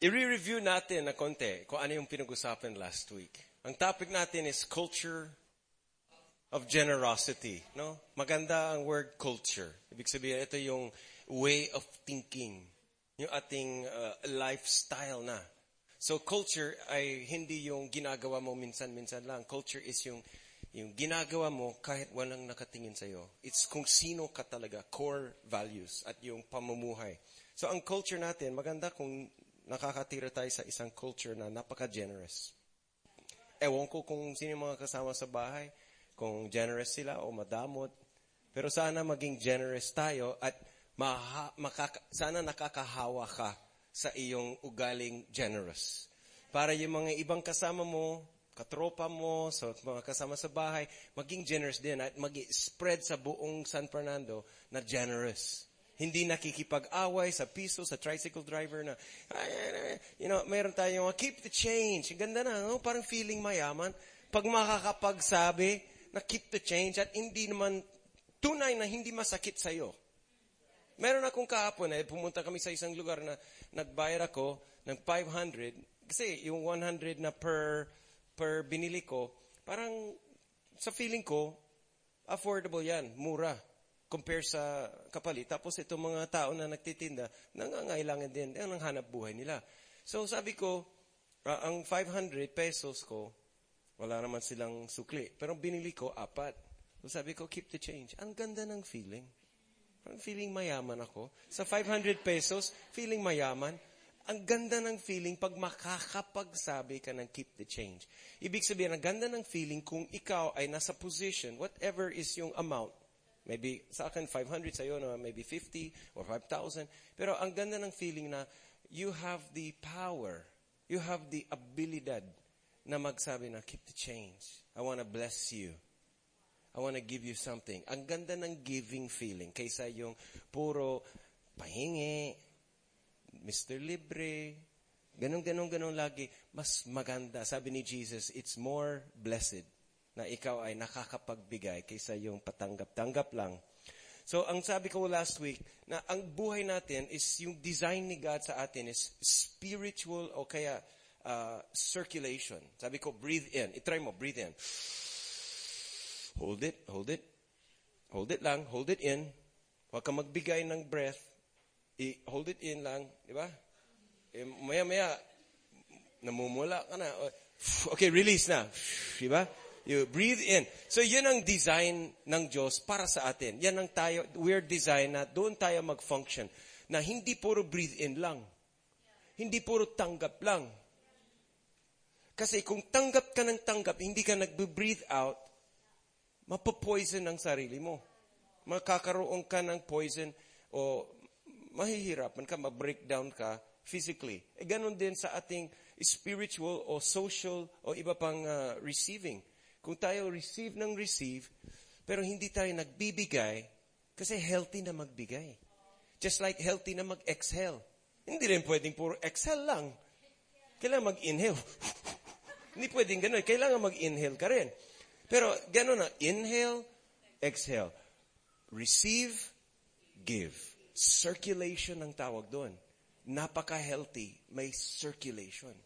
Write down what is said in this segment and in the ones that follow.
i-review natin na konti kung ano yung pinag-usapan last week. Ang topic natin is culture of generosity. No? Maganda ang word culture. Ibig sabihin, ito yung way of thinking. Yung ating uh, lifestyle na. So culture ay hindi yung ginagawa mo minsan-minsan lang. Culture is yung yung ginagawa mo kahit walang nakatingin sa iyo. It's kung sino ka talaga, core values at yung pamumuhay. So ang culture natin, maganda kung nakakatira tayo sa isang culture na napaka-generous. Ewan ko kung sino mga kasama sa bahay, kung generous sila o madamot. Pero sana maging generous tayo at maha, makaka, sana nakakahawa ka sa iyong ugaling generous. Para yung mga ibang kasama mo, katropa mo, sa mga kasama sa bahay, maging generous din at mag-spread sa buong San Fernando na generous. Hindi nakikipag-away sa piso, sa tricycle driver na, you know, meron tayong, keep the change. Ganda na, no? parang feeling mayaman. Pag makakapagsabi na keep the change at hindi naman tunay na hindi masakit sa'yo. Meron akong kahapon eh, pumunta kami sa isang lugar na nagbayar ako ng 500 kasi yung 100 na per per binili ko, parang sa feeling ko, affordable yan, mura compare sa kapalit. Tapos itong mga tao na nagtitinda, nangangailangan din, yan ang hanap buhay nila. So sabi ko, uh, ang 500 pesos ko, wala naman silang sukli. Pero binili ko, apat. So sabi ko, keep the change. Ang ganda ng feeling. Parang feeling mayaman ako. Sa 500 pesos, feeling mayaman. Ang ganda ng feeling pag makakapagsabi ka ng keep the change. Ibig sabihin, ang ganda ng feeling kung ikaw ay nasa position, whatever is yung amount, Maybe sa akin 500, sa iyo no, maybe 50 or 5,000. Pero ang ganda ng feeling na you have the power, you have the abilidad na magsabi na keep the change. I want to bless you. I want to give you something. Ang ganda ng giving feeling kaysa yung puro pahingi, Mr. Libre, ganun, ganun, ganun lagi. Mas maganda. Sabi ni Jesus, it's more blessed na ikaw ay nakakapagbigay kaysa yung patanggap-tanggap lang. So, ang sabi ko last week, na ang buhay natin is yung design ni God sa atin is spiritual o kaya uh, circulation. Sabi ko, breathe in. Itry mo, breathe in. Hold it, hold it. Hold it lang, hold it in. Huwag ka magbigay ng breath. I hold it in lang, di ba? E, maya-maya, namumula ka na. Okay, release na. Di ba? You breathe in. So yun ang design ng Diyos para sa atin. Yan ang tayo, we're designed na doon tayo mag-function. Na hindi puro breathe in lang. Hindi puro tanggap lang. Kasi kung tanggap ka ng tanggap, hindi ka nagbe-breathe out, mapopoison ang sarili mo. Makakaroon ka ng poison o mahihirapan ka, ma-breakdown ka physically. E ganun din sa ating spiritual o social o iba pang uh, receiving. Kung tayo receive ng receive, pero hindi tayo nagbibigay, kasi healthy na magbigay. Just like healthy na mag-exhale. Hindi rin pwedeng puro exhale lang. Kailangan mag-inhale. hindi pwedeng ganun. Kailangan mag-inhale ka rin. Pero ganun na. Inhale, exhale. Receive, give. Circulation ang tawag doon. Napaka-healthy. May circulation.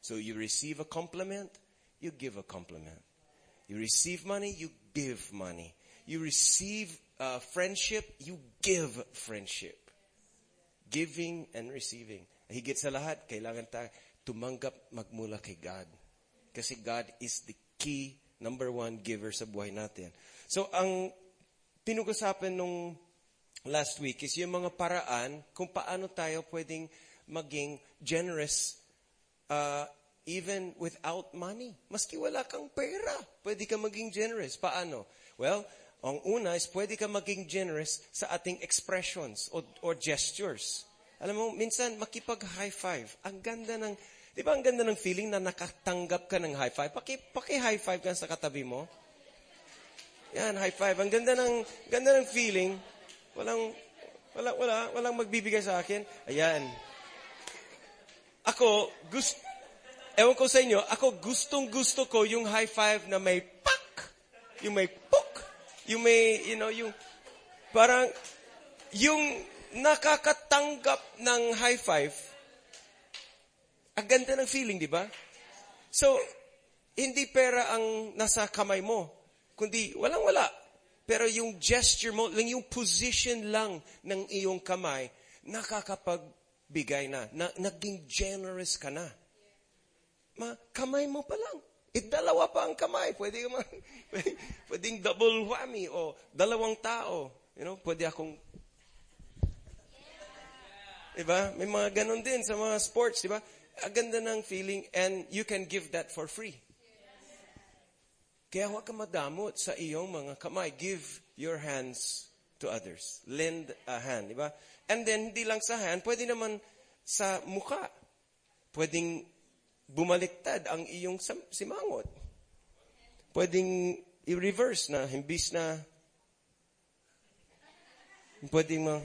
So you receive a compliment, you give a compliment. You receive money, you give money. You receive uh, friendship, you give friendship. Giving and receiving. Higit sa lahat, kailangan tayo tumanggap magmula kay God. Kasi God is the key, number one giver sa buhay natin. So, ang pinag-usapan nung last week is yung mga paraan kung paano tayo pwedeng maging generous uh, even without money. Maski wala kang pera, pwede ka maging generous. Paano? Well, ang una is pwede ka maging generous sa ating expressions or, or gestures. Alam mo, minsan makipag-high five. Ang ganda ng, di ba ang ganda ng feeling na nakatanggap ka ng high five? Paki, paki-high five ka sa katabi mo. Yan, high five. Ang ganda ng, ganda ng feeling. Walang, wala, wala, walang magbibigay sa akin. Ayan. Ako, gusto, Ewan ko sa inyo, ako gustong gusto ko yung high five na may pak, yung may puk, yung may, you know, yung, parang, yung nakakatanggap ng high five, Ang ganda ng feeling, di ba? So, hindi pera ang nasa kamay mo, kundi walang-wala. Pero yung gesture mo, lang yung position lang ng iyong kamay, nakakapagbigay na, na naging generous ka na. Ma, kamay mo pa lang. Eh, dalawa pa ang kamay. Pwede ma- pwedeng double whammy o dalawang tao. You know, pwede akong Diba? May mga ganun din sa mga sports, diba? Ang ganda ng feeling and you can give that for free. Kaya huwag ka madamot sa iyong mga kamay. Give your hands to others. Lend a hand, diba? And then, hindi lang sa hand, pwede naman sa mukha. Pwedeng bumaliktad ang iyong simangot. Pwedeng i-reverse na, himbis na, pwedeng ma,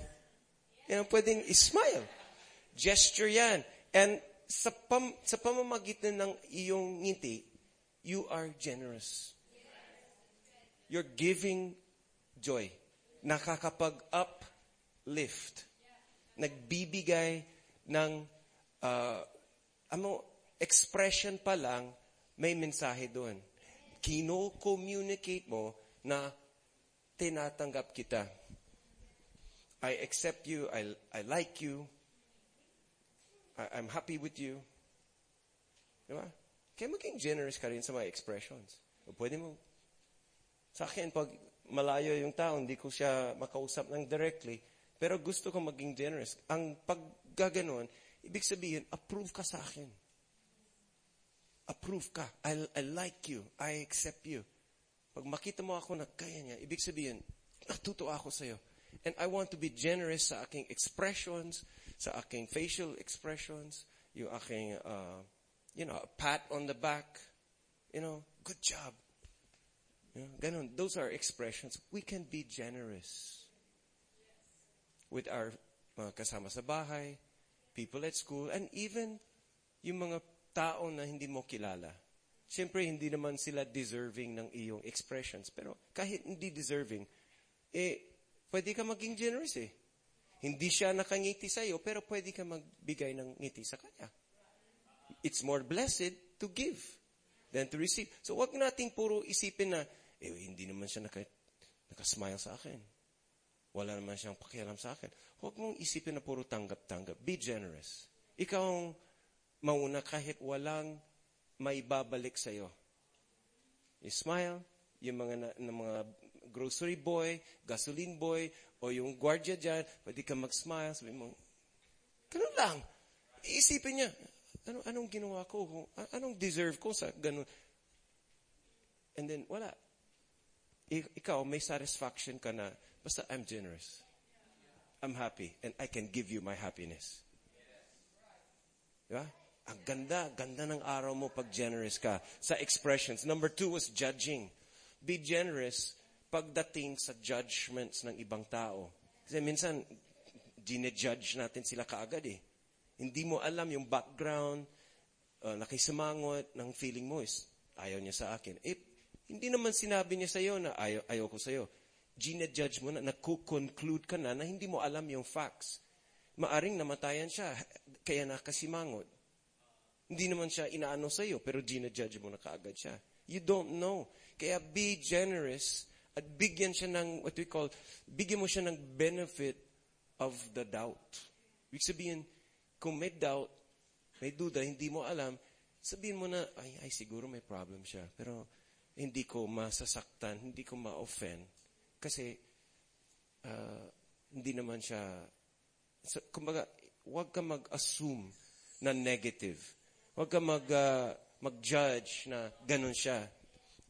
you know, pwedeng i-smile. Gesture yan. And sa, pam, sa pamamagitan ng iyong ngiti, you are generous. You're giving joy. Nakakapag-uplift. Nagbibigay ng, uh, ano, expression pa lang, may mensahe doon. Kino-communicate mo na tinatanggap kita. I accept you, I, I like you, I, I'm happy with you. Di ba? Kaya maging generous ka rin sa mga expressions. O pwede mo, sa akin, pag malayo yung tao, hindi ko siya makausap ng directly, pero gusto ko maging generous. Ang paggaganon, ibig sabihin, approve ka sa akin. Approve ka. I, I like you. I accept you. Pag makita mo ako na kaya niya, ibig sabihin, natutuwa ako sa'yo. And I want to be generous sa aking expressions, sa aking facial expressions, yung aking, uh, you know, a pat on the back, you know, good job. You know, ganun. Those are expressions. We can be generous with our mga kasama sa bahay, people at school, and even yung mga tao na hindi mo kilala. Siyempre, hindi naman sila deserving ng iyong expressions. Pero kahit hindi deserving, eh, pwede ka maging generous eh. Hindi siya nakangiti sa iyo, pero pwede ka magbigay ng ngiti sa kanya. It's more blessed to give than to receive. So wag nating puro isipin na, eh, hindi naman siya naka, nakasmile sa akin. Wala naman siyang pakialam sa akin. Huwag mong isipin na puro tanggap-tanggap. Be generous. Ikaw ang mauna kahit walang may babalik sa iyo. You smile, yung mga, na, mga grocery boy, gasoline boy, o yung gwardiya dyan, pwede ka mag-smile, sabi mo, ganun lang. Iisipin niya, ano, anong ginawa ko? Anong deserve ko sa ganun? And then, wala. Ikaw, may satisfaction ka na, basta I'm generous. I'm happy, and I can give you my happiness. Diba? Ang ganda, ganda ng araw mo pag generous ka sa expressions. Number two was judging. Be generous pagdating sa judgments ng ibang tao. Kasi minsan, gine-judge natin sila kaagad eh. Hindi mo alam yung background, uh, nakisimangot ng feeling mo is, ayaw niya sa akin. Eh, hindi naman sinabi niya sa'yo na ayaw, ayaw ko sa'yo. Gine-judge mo na, nakukonclude ka na na hindi mo alam yung facts. Maaring namatayan siya, kaya nakasimangot. Hindi naman siya inaano sa iyo, pero gina-judge mo na kaagad siya. You don't know. Kaya be generous at bigyan siya ng, what we call, bigyan mo siya ng benefit of the doubt. Ibig sabihin, kung may doubt, may duda, hindi mo alam, sabihin mo na, ay, ay, siguro may problem siya. Pero hindi ko masasaktan, hindi ko ma-offend. Kasi, uh, hindi naman siya, so, kumbaga, huwag ka mag-assume na negative. Huwag ka mag, uh, mag-judge na ganun siya.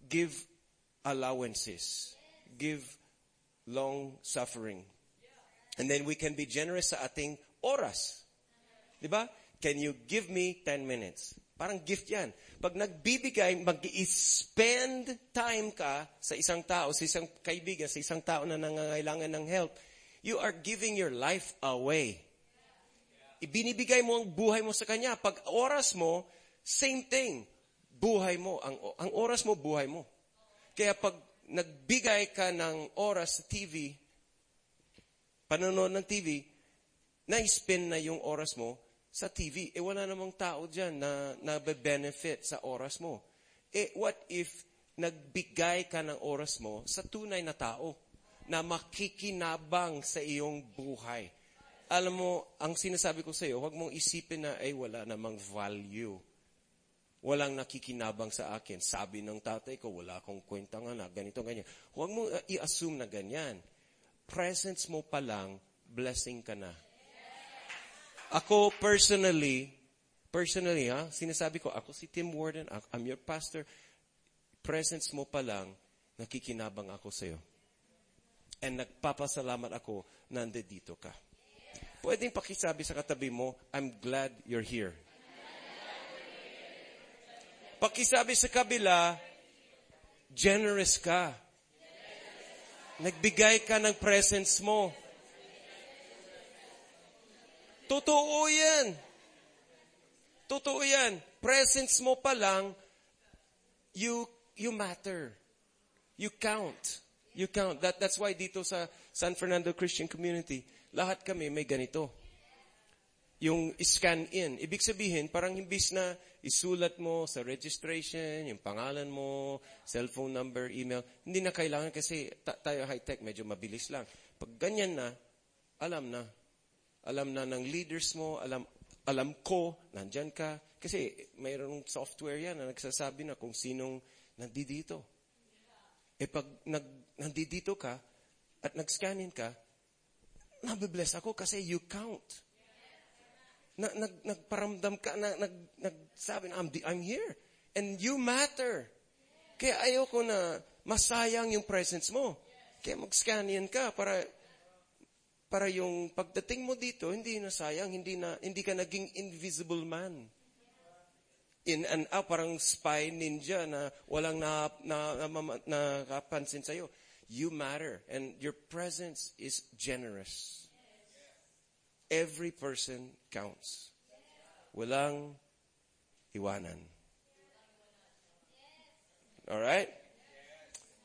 Give allowances. Give long suffering. And then we can be generous sa ating oras. Di ba? Can you give me 10 minutes? Parang gift yan. Pag nagbibigay, mag-spend time ka sa isang tao, sa isang kaibigan, sa isang tao na nangangailangan ng help, you are giving your life away. Ibinibigay mo ang buhay mo sa kanya. Pag oras mo, same thing. Buhay mo. Ang, ang oras mo, buhay mo. Kaya pag nagbigay ka ng oras sa TV, panonood ng TV, na-spend na yung oras mo sa TV. Eh, wala namang tao dyan na nabe-benefit sa oras mo. Eh, what if nagbigay ka ng oras mo sa tunay na tao na makikinabang sa iyong buhay? Alam mo, ang sinasabi ko sa iyo, huwag mong isipin na, ay, wala namang value. Walang nakikinabang sa akin. Sabi ng tatay ko, wala akong kwenta nga na, ganito, ganyan. Huwag mong uh, i-assume na ganyan. Presence mo pa lang, blessing ka na. Ako personally, personally ha, sinasabi ko, ako si Tim Warden, I'm your pastor, presence mo pa lang, nakikinabang ako sa iyo. And nagpapasalamat ako na nandito ka. Pwedeng pakisabi sa katabi mo, I'm glad you're here. Pakisabi sa kabila, generous ka. Nagbigay ka ng presence mo. Totoo yan. Totoo yan. Presence mo pa lang, you, you matter. You count. You count. That, that's why dito sa San Fernando Christian Community, lahat kami may ganito. Yung scan in. Ibig sabihin, parang imbis na isulat mo sa registration, yung pangalan mo, cellphone number, email, hindi na kailangan kasi ta- tayo high-tech, medyo mabilis lang. Pag ganyan na, alam na. Alam na ng leaders mo, alam, alam ko, nandyan ka. Kasi mayroong software yan na nagsasabi na kung sinong nandito. Eh pag nag, nandito ka at nag-scanin ka, nabibless ako kasi you count. Na, nag, nagparamdam ka, na, nag, nagsabi na, I'm, I'm here. And you matter. Kaya ayoko na masayang yung presence mo. Kaya mag-scan yan ka para para yung pagdating mo dito, hindi na sayang, hindi, na, hindi ka naging invisible man. In and out, parang spy ninja na walang na, na, na, na, nakapansin sa'yo. You matter, and your presence is generous. Every person counts. Walang iwanan. All right?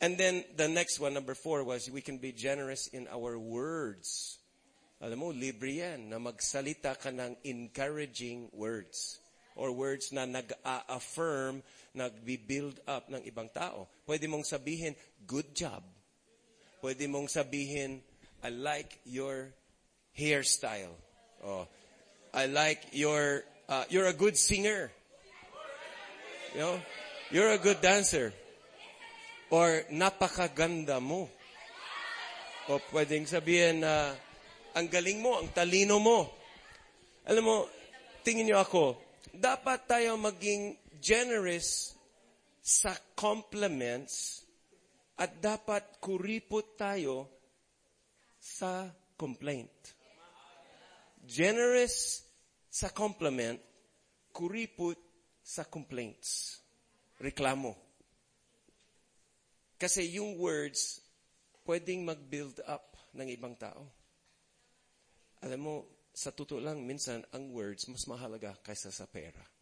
And then the next one, number four, was we can be generous in our words. Alam mo, libre yan na magsalita ka ng encouraging words or words na nag-a-affirm, nag-build up ng ibang tao. Pwede mong sabihin, good job. Pwede mong sabihin, I like your hairstyle. Oh, I like your, uh, you're a good singer. You know, you're a good dancer. Or napakaganda mo. O pwedeng sabihin na ang galing mo, ang talino mo. Alam mo, tingin niyo ako, dapat tayo maging generous sa compliments at dapat kuripot tayo sa complaint. Generous sa compliment, kuripot sa complaints. Reklamo. Kasi yung words, pwedeng mag-build up ng ibang tao. Alam mo, sa totoo lang, minsan, ang words mas mahalaga kaysa sa pera.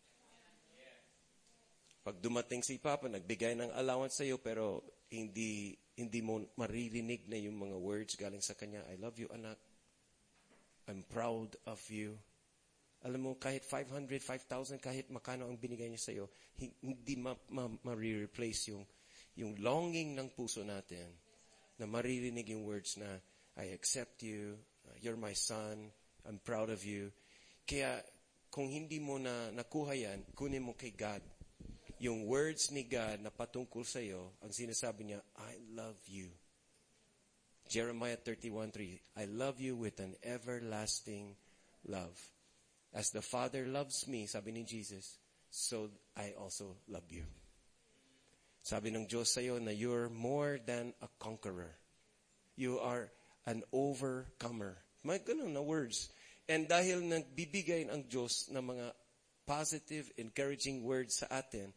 Pag dumating si Papa, nagbigay ng allowance sa iyo, pero hindi, hindi mo maririnig na yung mga words galing sa kanya. I love you, anak. I'm proud of you. Alam mo, kahit 500, 5,000, kahit makano ang binigay niya sa iyo, hindi ma-replace ma- ma- yung, yung longing ng puso natin na maririnig yung words na, I accept you, you're my son, I'm proud of you. Kaya, kung hindi mo na nakuha yan, kunin mo kay God. Yung words ni God na patungkol sa iyo, ang sinasabi niya, I love you. Jeremiah 31:3, I love you with an everlasting love. As the Father loves me, sabi ni Jesus, so I also love you. Sabi ng Diyos sa iyo na you're more than a conqueror. You are an overcomer. May ganun na words. And dahil nagbibigay ang Diyos ng mga positive, encouraging words sa atin,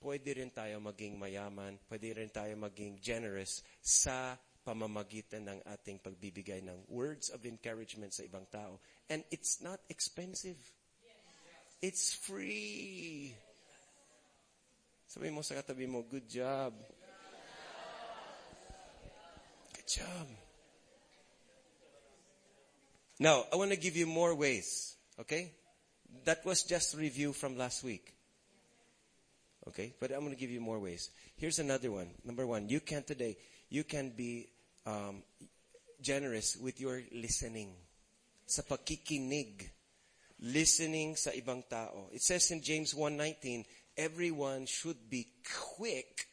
pwede rin tayo maging mayaman, pwede rin tayo maging generous sa pamamagitan ng ating pagbibigay ng words of encouragement sa ibang tao. And it's not expensive. It's free. Sabi mo sa katabi mo, good job. Good job. Now, I want to give you more ways. Okay? That was just review from last week. Okay, but I'm going to give you more ways. Here's another one. Number one, you can today, you can be um, generous with your listening. Sa pakikinig. Listening sa ibang tao. It says in James 1.19, everyone should be quick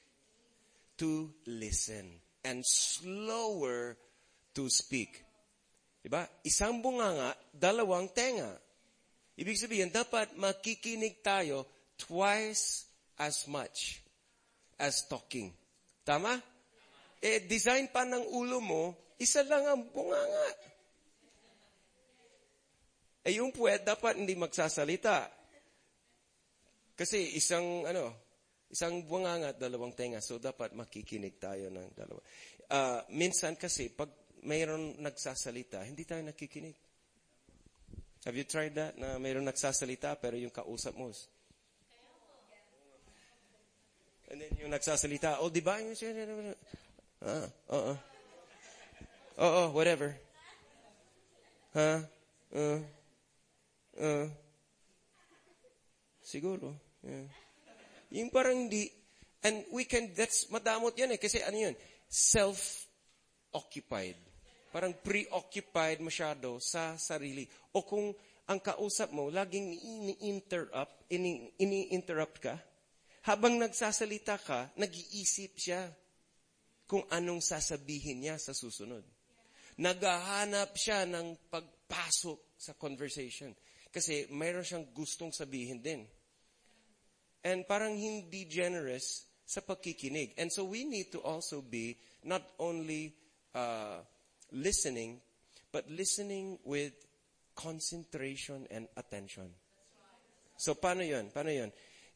to listen and slower to speak. Diba? Isang bunganga, dalawang tenga. Ibig sabihin, dapat makikinig tayo twice as much as talking. Tama? Eh, design pa ng ulo mo, isa lang ang bunganga. Eh, yung puwet, dapat hindi magsasalita. Kasi isang, ano, isang bunganga at dalawang tenga. So, dapat makikinig tayo ng dalawa. Uh, minsan kasi, pag mayroon nagsasalita, hindi tayo nakikinig. Have you tried that? Na mayroon nagsasalita, pero yung kausap mo, And then yung nagsasalita, oh, di ba? Ah, oo. Oo, whatever. Ha? Huh? Uh, uh, siguro. Yeah. Yung parang hindi, and we can, that's, madamot yan eh, kasi ano yun, self-occupied. Parang preoccupied masyado sa sarili. O kung ang kausap mo, laging ini-interrupt, ini-interrupt ka, habang nagsasalita ka, nag-iisip siya kung anong sasabihin niya sa susunod. Naghahanap siya ng pagpasok sa conversation. Kasi mayroon siyang gustong sabihin din. And parang hindi generous sa pagkikinig. And so we need to also be not only uh, listening, but listening with concentration and attention. So paano yun? Paano yun?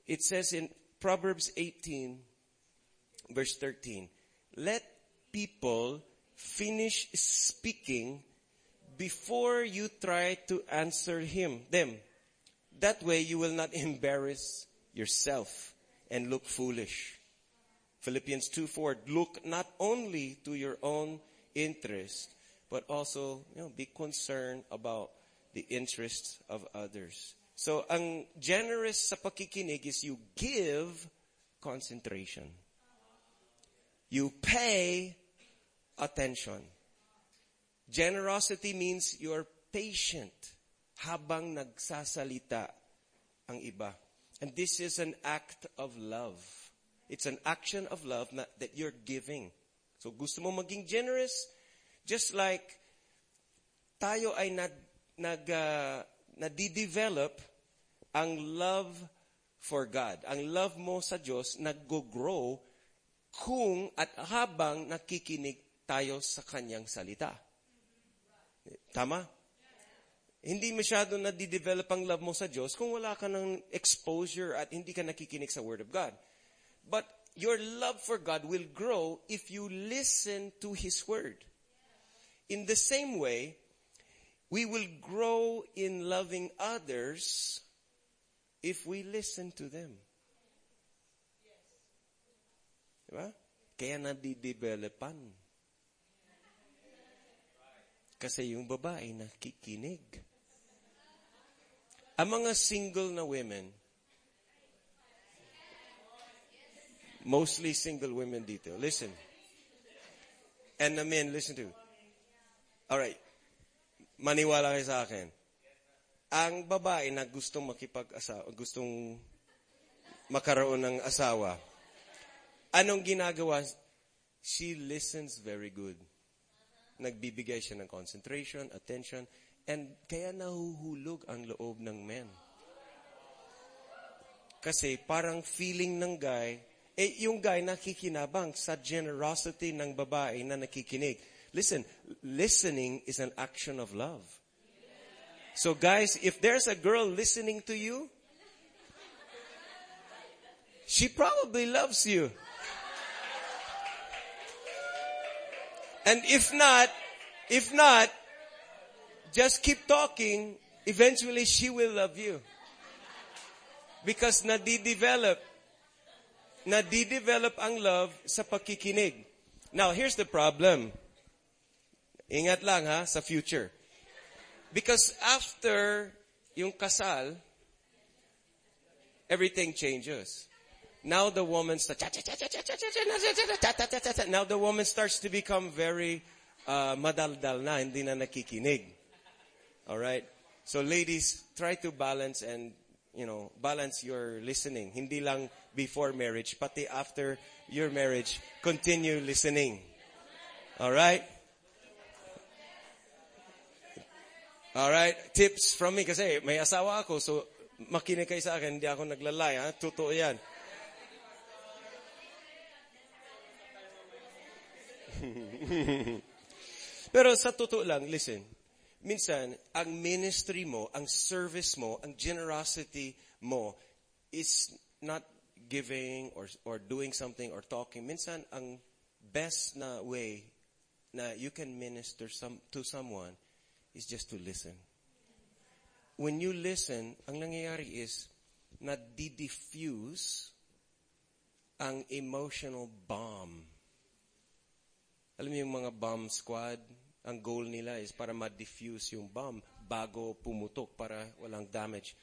It says in Proverbs 18, verse 13. Let people finish speaking before you try to answer him, them. That way you will not embarrass yourself and look foolish. Philippians 2 4, look not only to your own interest, but also, you know, be concerned about the interests of others. So, ang generous sa pakikinig is you give concentration. You pay attention. Generosity means you're patient habang nagsasalita ang iba. And this is an act of love. It's an action of love na, that you're giving. So gusto mo maging generous, just like tayo ay nag, nag, uh, nadidevelop ang love for God. Ang love mo sa Diyos nag-grow kung at habang nakikinig tayo sa kanyang salita. Tama? Hindi masyado na di-develop ang love mo sa Diyos kung wala ka ng exposure at hindi ka nakikinig sa Word of God. But your love for God will grow if you listen to His Word. In the same way, we will grow in loving others if we listen to them. Diba? Kaya nadidevelopan. Kasi yung babae nakikinig. Ang mga single na women, mostly single women dito, listen. And the men, listen to. Alright. Maniwala kayo sa akin ang babae na gustong makipag-asawa, gustong makaroon ng asawa, anong ginagawa? She listens very good. Nagbibigay siya ng concentration, attention, and kaya nahuhulog ang loob ng men. Kasi parang feeling ng guy, eh yung guy nakikinabang sa generosity ng babae na nakikinig. Listen, listening is an action of love. So guys, if there's a girl listening to you, she probably loves you. And if not, if not, just keep talking. Eventually she will love you. Because nadi-develop, nadi-develop ang love sa pakikinig. Now, here's the problem. Ingat lang ha, sa future. Because after yung kasal, everything changes. Now the woman starts, now the woman starts to become very uh, madaldal na, hindi na nakikinig. Alright? So ladies, try to balance and, you know, balance your listening. Hindi lang before marriage, pati after your marriage, continue listening. Alright? Alright? Tips from me kasi may asawa ako, so makinig kayo sa akin, hindi ako naglalay, ha? Totoo yan. Pero sa totoo lang, listen, minsan, ang ministry mo, ang service mo, ang generosity mo is not giving or, or doing something or talking. Minsan, ang best na way na you can minister some, to someone is just to listen. When you listen, ang nangyayari is, na diffuse ang emotional bomb. Alam mo yung mga bomb squad, ang goal nila is para ma-diffuse yung bomb bago pumutok para walang damage.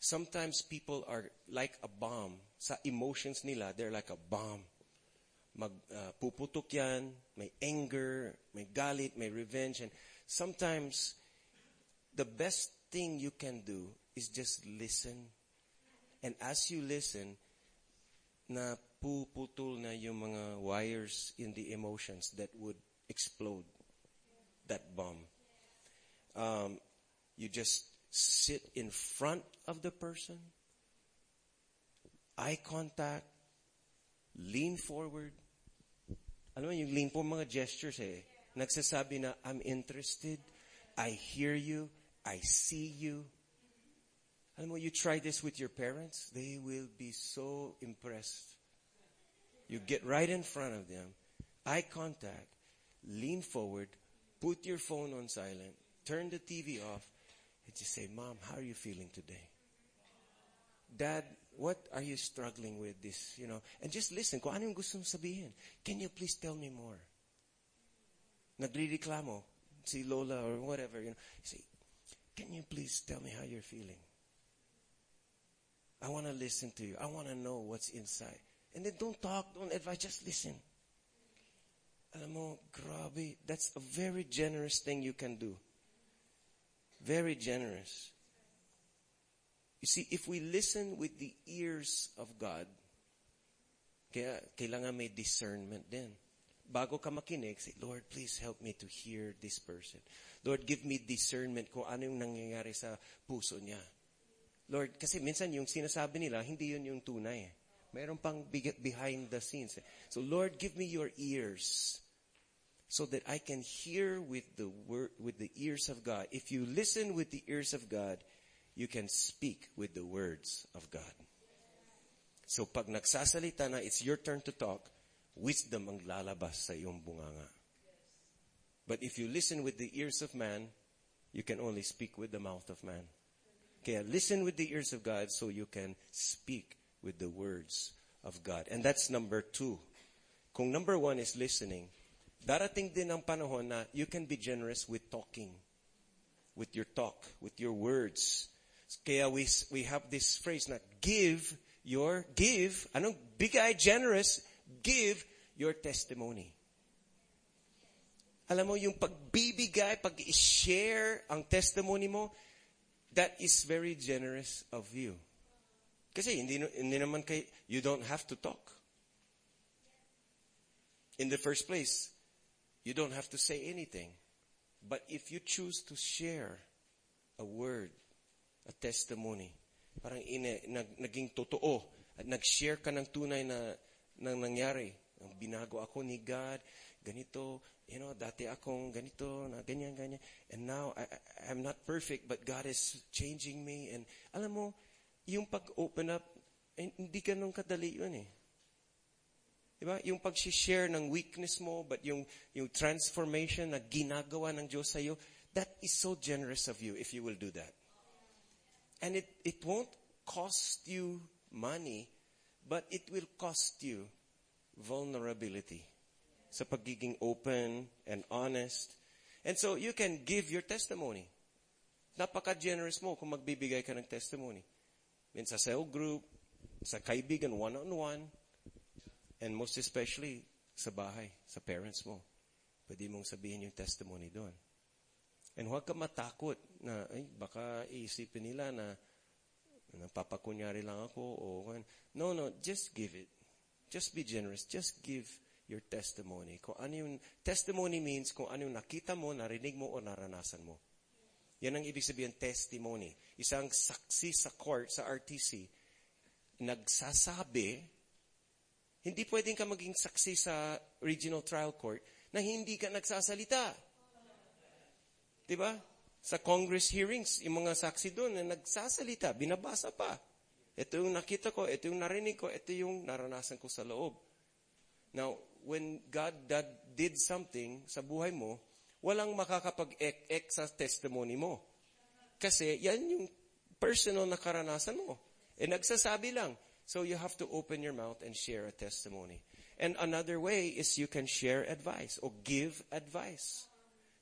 Sometimes people are like a bomb. Sa emotions nila, they're like a bomb. Mag, uh, puputok yan, may anger, may galit, may revenge. And sometimes, the best thing you can do is just listen. And as you listen, na puputol na yung mga wires in the emotions that would explode that bomb. Um, you just sit in front of the person, eye contact, lean forward. Alam mo, yung lean po mga gestures eh. Nagsasabi na, I'm interested, I hear you, I see you. Alam mo, you try this with your parents, they will be so impressed. You get right in front of them, eye contact, lean forward, put your phone on silent, turn the TV off, and just say, Mom, how are you feeling today? Dad, what are you struggling with this, you know? And just listen, kung ano yung gusto mong sabihin. Can you please tell me more? Nagre-reklamo si Lola or whatever, you know. You say, can you please tell me how you're feeling? I want to listen to you. I want to know what's inside. And then don't talk, don't advise, just listen. Alam mo, grabe, that's a very generous thing you can do. Very generous. You see, if we listen with the ears of God, kaya kailangan may discernment din. Bago ka makinig, say, Lord, please help me to hear this person. Lord, give me discernment kung ano yung nangyayari sa puso niya. Lord, kasi minsan yung sinasabi nila, hindi yun yung tunay. Eh. Mayroon pang behind the scenes. Eh. So Lord, give me your ears so that I can hear with the word, with the ears of God. If you listen with the ears of God, you can speak with the words of God. So pag nagsasalita na, it's your turn to talk, wisdom ang lalabas sa iyong bunganga. But if you listen with the ears of man, you can only speak with the mouth of man. Kaya listen with the ears of God so you can speak with the words of God. And that's number two. Kung number one is listening, darating din ang panahon na you can be generous with talking. With your talk, with your words. Kaya we, we have this phrase na give your, give, anong bigay, generous, give your testimony. Alam mo, yung pagbibigay, pag-share ang testimony mo, that is very generous of you. Kasi hindi, hindi naman kay, you don't have to talk. In the first place, you don't have to say anything. But if you choose to share a word, a testimony, parang ine, nag, naging totoo, at nag-share ka ng tunay na, nang nangyari. Ang binago ako ni God, ganito, you know, dati akong ganito, na ganyan, ganyan. And now, I, I'm not perfect, but God is changing me. And alam mo, yung pag-open up, eh, hindi ganun kadali yun eh. Diba? Yung pag-share ng weakness mo, but yung, yung transformation na ginagawa ng Diyos sa'yo, that is so generous of you if you will do that. And it, it won't cost you money, but it will cost you vulnerability sa pagiging open and honest. And so you can give your testimony. Napaka-generous mo kung magbibigay ka ng testimony. In sa cell group, sa kaibigan, one-on-one, and most especially, sa bahay, sa parents mo. Pwede mong sabihin yung testimony doon. And huwag ka matakot na, ay, baka iisipin nila na napapakunyari lang ako o no no just give it. Just be generous. Just give your testimony. Kung ano yung testimony means kung ano yung nakita mo narinig mo o naranasan mo. Yan ang ibig sabihin testimony. Isang saksi sa court sa RTC nagsasabi hindi pwedeng ka maging saksi sa regional trial court na hindi ka nagsasalita. 'Di ba? Sa Congress hearings, yung mga saksi doon na nagsasalita, binabasa pa. Ito yung nakita ko, ito yung narinig ko, ito yung naranasan ko sa loob. Now, when God did something sa buhay mo, walang makakapag-ek-ek sa testimony mo. Kasi yan yung personal na karanasan mo. E nagsasabi lang. So you have to open your mouth and share a testimony. And another way is you can share advice or give advice.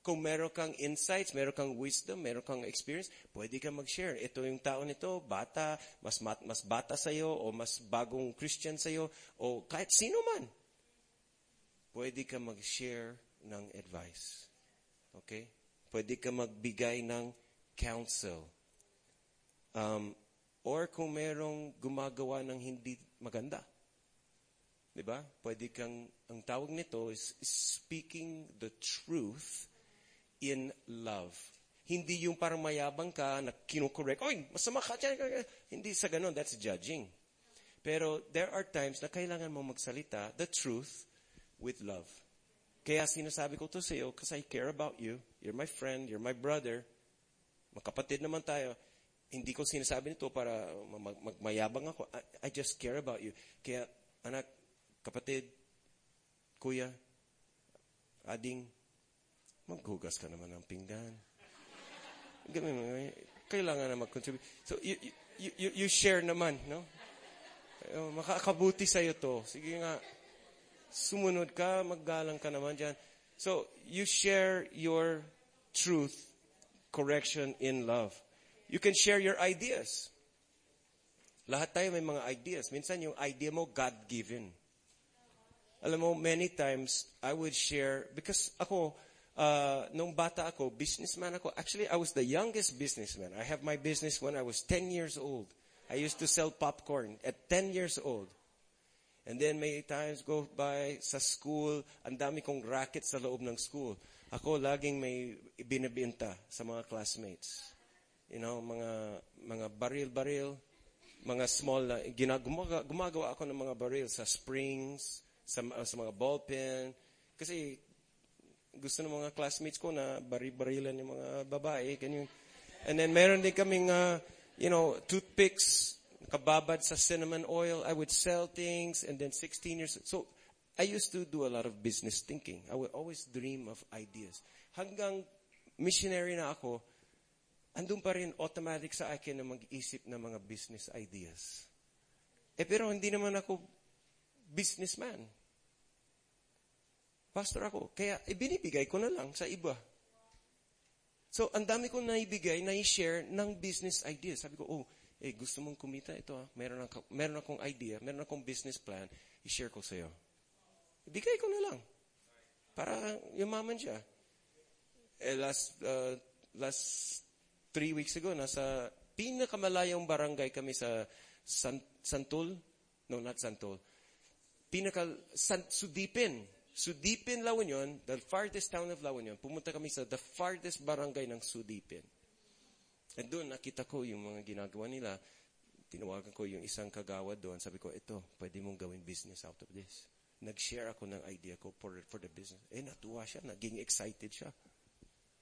Kung meron kang insights, meron kang wisdom, meron kang experience, pwede kang mag-share. Ito yung tao nito, bata, mas, mat, mas bata sa'yo, o mas bagong Christian sa'yo, o kahit sino man. Pwede ka mag-share ng advice. Okay? Pwede ka magbigay ng counsel. Um, or kung merong gumagawa ng hindi maganda. Di ba? Pwede kang, ang tawag nito is speaking the truth in love. Hindi yung parang mayabang ka na kinukorek, oy, masama ka. Hindi sa ganun, that's judging. Pero there are times na kailangan mo magsalita the truth with love. Kaya sinasabi ko to sa iyo because I care about you. You're my friend, you're my brother. Magkapatid naman tayo. Hindi ko sinasabi nito para magmayabang ako. I, I just care about you. Kaya, anak, kapatid, kuya, ading, maghugas ka naman ng pinggan. Kailangan na mag-contribute. So, you, you, you, you share naman, no? Makakabuti sa'yo to. Sige nga, sumunod ka, maggalang ka naman dyan. So, you share your truth, correction in love. You can share your ideas. Lahat tayo may mga ideas. Minsan yung idea mo, God-given. Alam mo, many times, I would share, because ako, uh, nung bata ako, businessman ako. Actually, I was the youngest businessman. I have my business when I was 10 years old. I used to sell popcorn at 10 years old. And then may times go by sa school, ang dami kong racket sa loob ng school. Ako laging may binibenta sa mga classmates. You know, mga mga baril-baril, mga small na ginagawa, gumagawa ako ng mga baril sa springs, sa, sa mga ballpen. Kasi gusto ng mga classmates ko na bari-barilan yung mga babae. Ganyan. And then meron din kaming, uh, you know, toothpicks, kababad sa cinnamon oil. I would sell things and then 16 years. So, I used to do a lot of business thinking. I would always dream of ideas. Hanggang missionary na ako, andun pa rin automatic sa akin na mag-isip ng mga business ideas. Eh pero hindi naman ako businessman. Pastor ako. Kaya ibinibigay ko na lang sa iba. So, ang dami kong naibigay, na-share ng business ideas. Sabi ko, oh, eh, gusto mong kumita ito ah. Meron, ako, meron akong idea, meron akong business plan, i-share ko sa'yo. Ibigay ko na lang. Para yumaman siya. Eh, last, uh, last three weeks ago, nasa pinakamalayong barangay kami sa San, Santol. No, not Santol. Pinaka, San, Sudipin. Sudipin, La Union, the farthest town of La Union, pumunta kami sa the farthest barangay ng Sudipin. At doon, nakita ko yung mga ginagawa nila. Tinawagan ko yung isang kagawad doon. Sabi ko, ito, pwede mong gawin business out of this. Nag-share ako ng idea ko for, for the business. Eh, natuwa siya. Naging excited siya.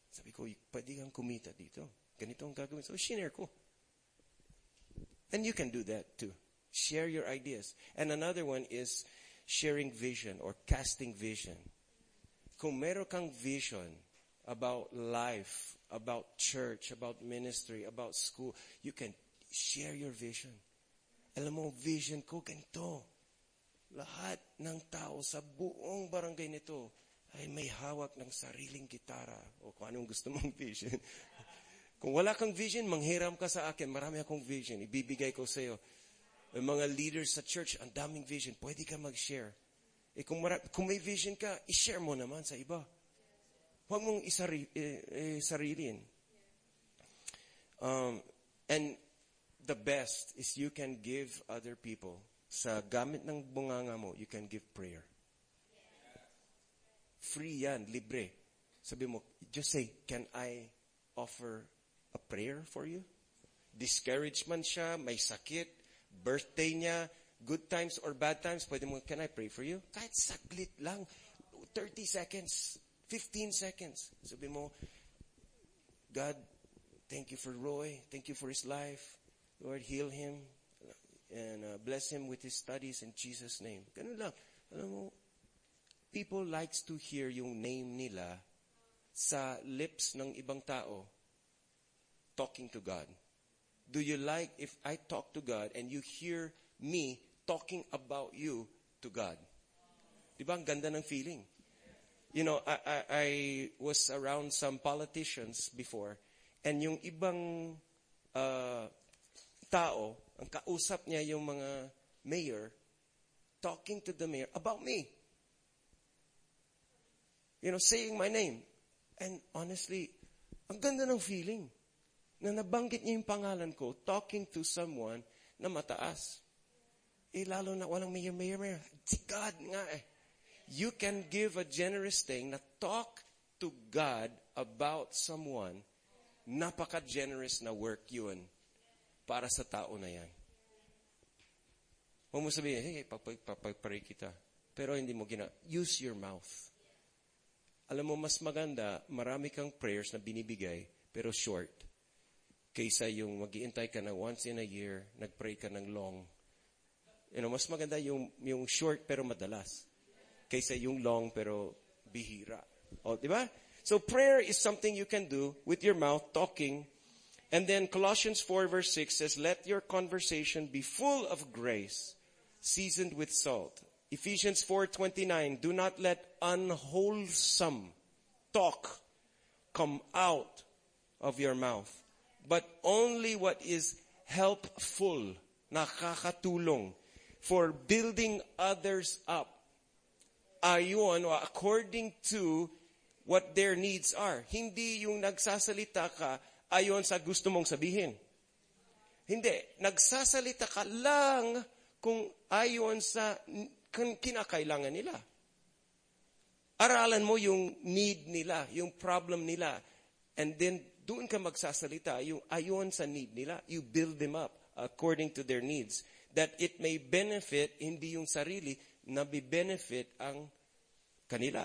Sabi ko, pwede kang kumita dito. Ganito ang gagawin. So, share ko. And you can do that too. Share your ideas. And another one is sharing vision or casting vision. Kung meron kang vision about life, about church, about ministry, about school, you can share your vision. Alam mo, vision ko ganito. Lahat ng tao sa buong barangay nito ay may hawak ng sariling gitara o kung anong gusto mong vision. kung wala kang vision, manghiram ka sa akin. Marami akong vision. Ibibigay ko sa iyo. May mga leaders sa church, ang daming vision. Pwede ka mag-share. Eh kung, mara- kung may vision ka, i-share mo naman sa iba. Huwag mong isari, eh, eh, sarilin. Um, and the best is you can give other people. Sa gamit ng bunganga mo, you can give prayer. Free yan, libre. Sabi mo, just say, can I offer a prayer for you? Discouragement siya, may sakit, birthday niya, good times or bad times, pwede mo, can I pray for you? Kahit saglit lang, 30 seconds, 15 seconds. Sabi mo, God, thank you for Roy, thank you for his life. Lord, heal him and uh, bless him with his studies in Jesus' name. Ganun lang. Alam mo, people likes to hear yung name nila sa lips ng ibang tao talking to God. Do you like if I talk to God and you hear me talking about you to God? Di ang ganda ng feeling? You know, I, I, I was around some politicians before and yung ibang uh, tao, ang kausap niya yung mga mayor, talking to the mayor about me. You know, saying my name. And honestly, ang ganda ng feeling na nabanggit niya yung pangalan ko, talking to someone na mataas. Eh, lalo na walang mayor, mayor, mayor. Si God nga eh. You can give a generous thing na talk to God about someone, napaka-generous na work yun para sa tao na yan. Huwag mo sabihin, hey, papagpray kita. Pero hindi mo gina. Use your mouth. Alam mo, mas maganda, marami kang prayers na binibigay, pero short. Kaysa yung mag ka na once in a year, nagpray ka ng long. You know, mas maganda yung, yung short pero madalas. Kaysa yung long pero bihira. O, di ba? So prayer is something you can do with your mouth, talking. And then Colossians 4 verse 6 says, Let your conversation be full of grace, seasoned with salt. Ephesians 4:29 Do not let unwholesome talk come out of your mouth but only what is helpful nakakatulong for building others up ayon or according to what their needs are hindi yung nagsasalita ka ayon sa gusto mong sabihin hindi nagsasalita ka lang kung ayon sa kinakailangan nila. Aralan mo yung need nila, yung problem nila. And then, doon ka magsasalita, yung ayon sa need nila. You build them up according to their needs. That it may benefit, hindi yung sarili, na be benefit ang kanila.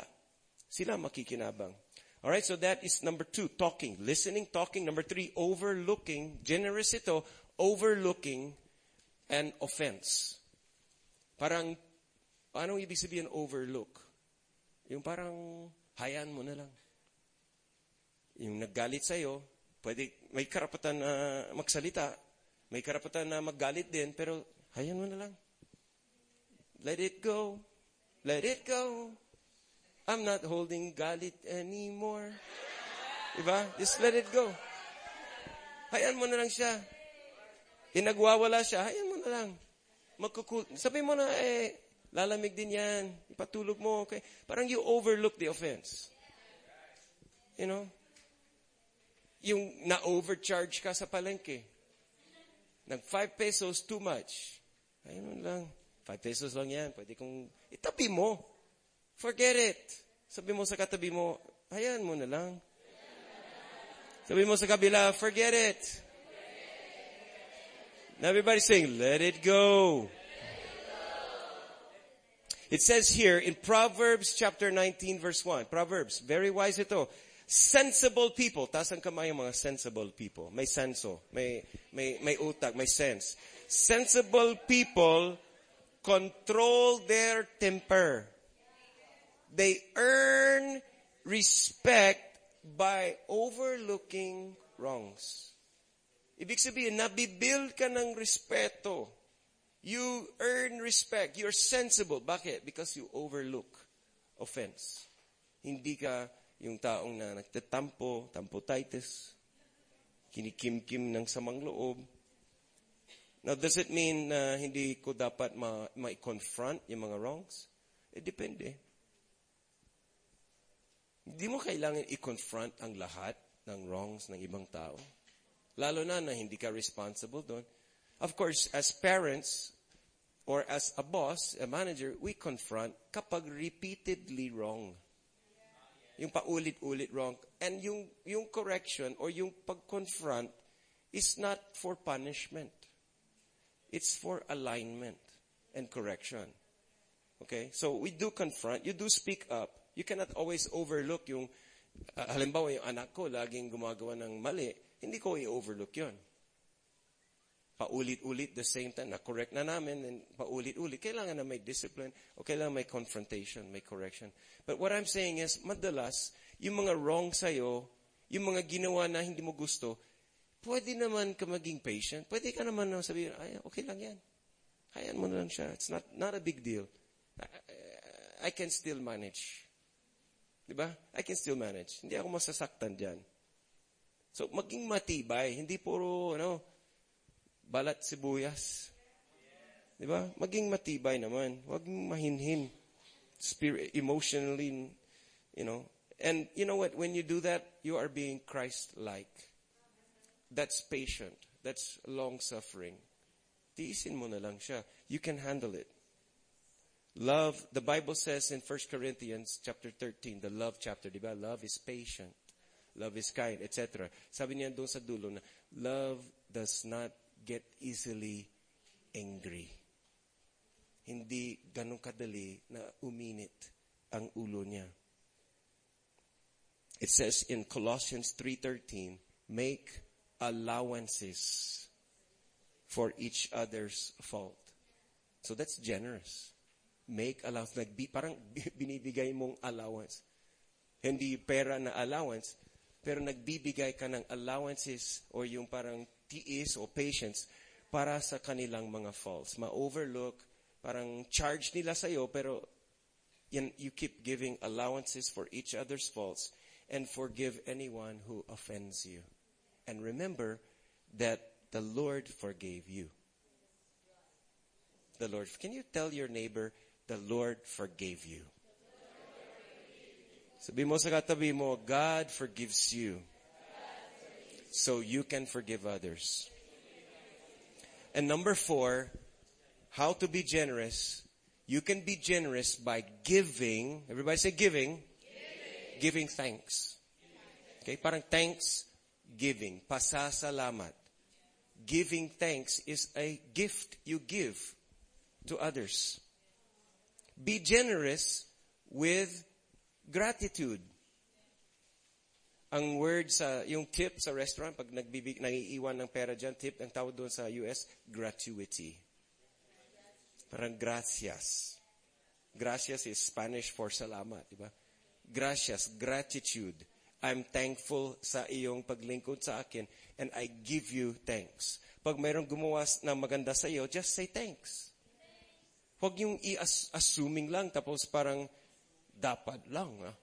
Sila makikinabang. Alright, so that is number two, talking. Listening, talking. Number three, overlooking. Generous ito, overlooking an offense. Parang Anong ibig sabihin overlook? Yung parang hayaan mo na lang. Yung naggalit sa'yo, pwede, may karapatan na magsalita, may karapatan na maggalit din, pero hayaan mo na lang. Let it go. Let it go. I'm not holding galit anymore. Diba? Just let it go. Hayaan mo na lang siya. E nagwawala siya, hayaan mo na lang. Magkukul. Sabi mo na, eh, Lalamig din yan. Ipatulog mo, okay? Parang you overlook the offense. You know? Yung na-overcharge ka sa palengke. Nag 5 pesos too much. Ayun lang. 5 pesos lang yan. Pwede kong itabi mo. Forget it. Sabi mo sa katabi mo, hayaan mo na lang. Sabi mo sa kabila, forget it. Now everybody saying, let it go. It says here in Proverbs chapter 19 verse 1. Proverbs, very wise ito. Sensible people. Taas ang yung mga sensible people. May senso. May, may, may utak. May sense. Sensible people control their temper. They earn respect by overlooking wrongs. Ibig sabihin, nabibuild ka ng respeto You earn respect. You're sensible. Bakit? Because you overlook offense. Hindi ka yung taong na nagtatampo, tamputitis, kinikim-kim ng samang loob. Now, does it mean na hindi ko dapat ma- ma-confront yung mga wrongs? Eh, depende. Hindi mo kailangan i-confront ang lahat ng wrongs ng ibang tao. Lalo na na hindi ka responsible doon. Of course, as parents or as a boss, a manager, we confront kapag repeatedly wrong. Yung paulit-ulit wrong. And yung, yung correction or yung pag-confront is not for punishment. It's for alignment and correction. Okay? So we do confront, you do speak up. You cannot always overlook yung, uh, halimbawa yung anak ko laging gumagawa ng mali, hindi ko i-overlook yon. Paulit-ulit the same time, na-correct na namin, and paulit-ulit. Kailangan na may discipline, o kailangan may confrontation, may correction. But what I'm saying is, madalas, yung mga wrong sa'yo, yung mga ginawa na hindi mo gusto, pwede naman ka maging patient. Pwede ka naman na sabihin, ay, okay lang yan. Hayaan mo na lang siya. It's not, not a big deal. I, I can still manage. Diba? I can still manage. Hindi ako masasaktan dyan. So, maging matibay. Hindi puro, ano, balat sibuyas. Diba? Maging matibay naman. Huwag mahinhin. Spirit, emotionally, you know. And you know what? When you do that, you are being Christ-like. That's patient. That's long-suffering. Tiisin mo na lang siya. You can handle it. Love, the Bible says in 1 Corinthians chapter 13, the love chapter, di ba? Love is patient. Love is kind, etc. Sabi niya doon sa dulo na, love does not get easily angry. Hindi ganun kadali na uminit ang ulo niya. It says in Colossians 3.13, make allowances for each other's fault. So that's generous. Make allowance. Nagbi, parang binibigay mong allowance. Hindi pera na allowance, pero nagbibigay ka ng allowances or yung parang tiis o patience para sa kanilang mga faults. Ma-overlook, parang charge nila sa'yo, pero yan, you keep giving allowances for each other's faults and forgive anyone who offends you. And remember that the Lord forgave you. The Lord. Can you tell your neighbor, the Lord forgave you? Sabi mo sa katabi mo, God forgives you. So you can forgive others. And number four, how to be generous. You can be generous by giving. Everybody say giving. Giving, giving thanks. Okay, parang thanks giving. Pasasalamat. Giving thanks is a gift you give to others. Be generous with gratitude. Ang word sa, yung tip sa restaurant, pag nagbibig, naiiwan ng pera dyan, tip, ang tawag doon sa US, gratuity. Parang gracias. Gracias is Spanish for salamat, di ba? Gracias, gratitude. I'm thankful sa iyong paglingkod sa akin and I give you thanks. Pag mayroong gumawa na maganda sa iyo, just say thanks. Huwag yung i-assuming lang tapos parang dapat lang. Ah.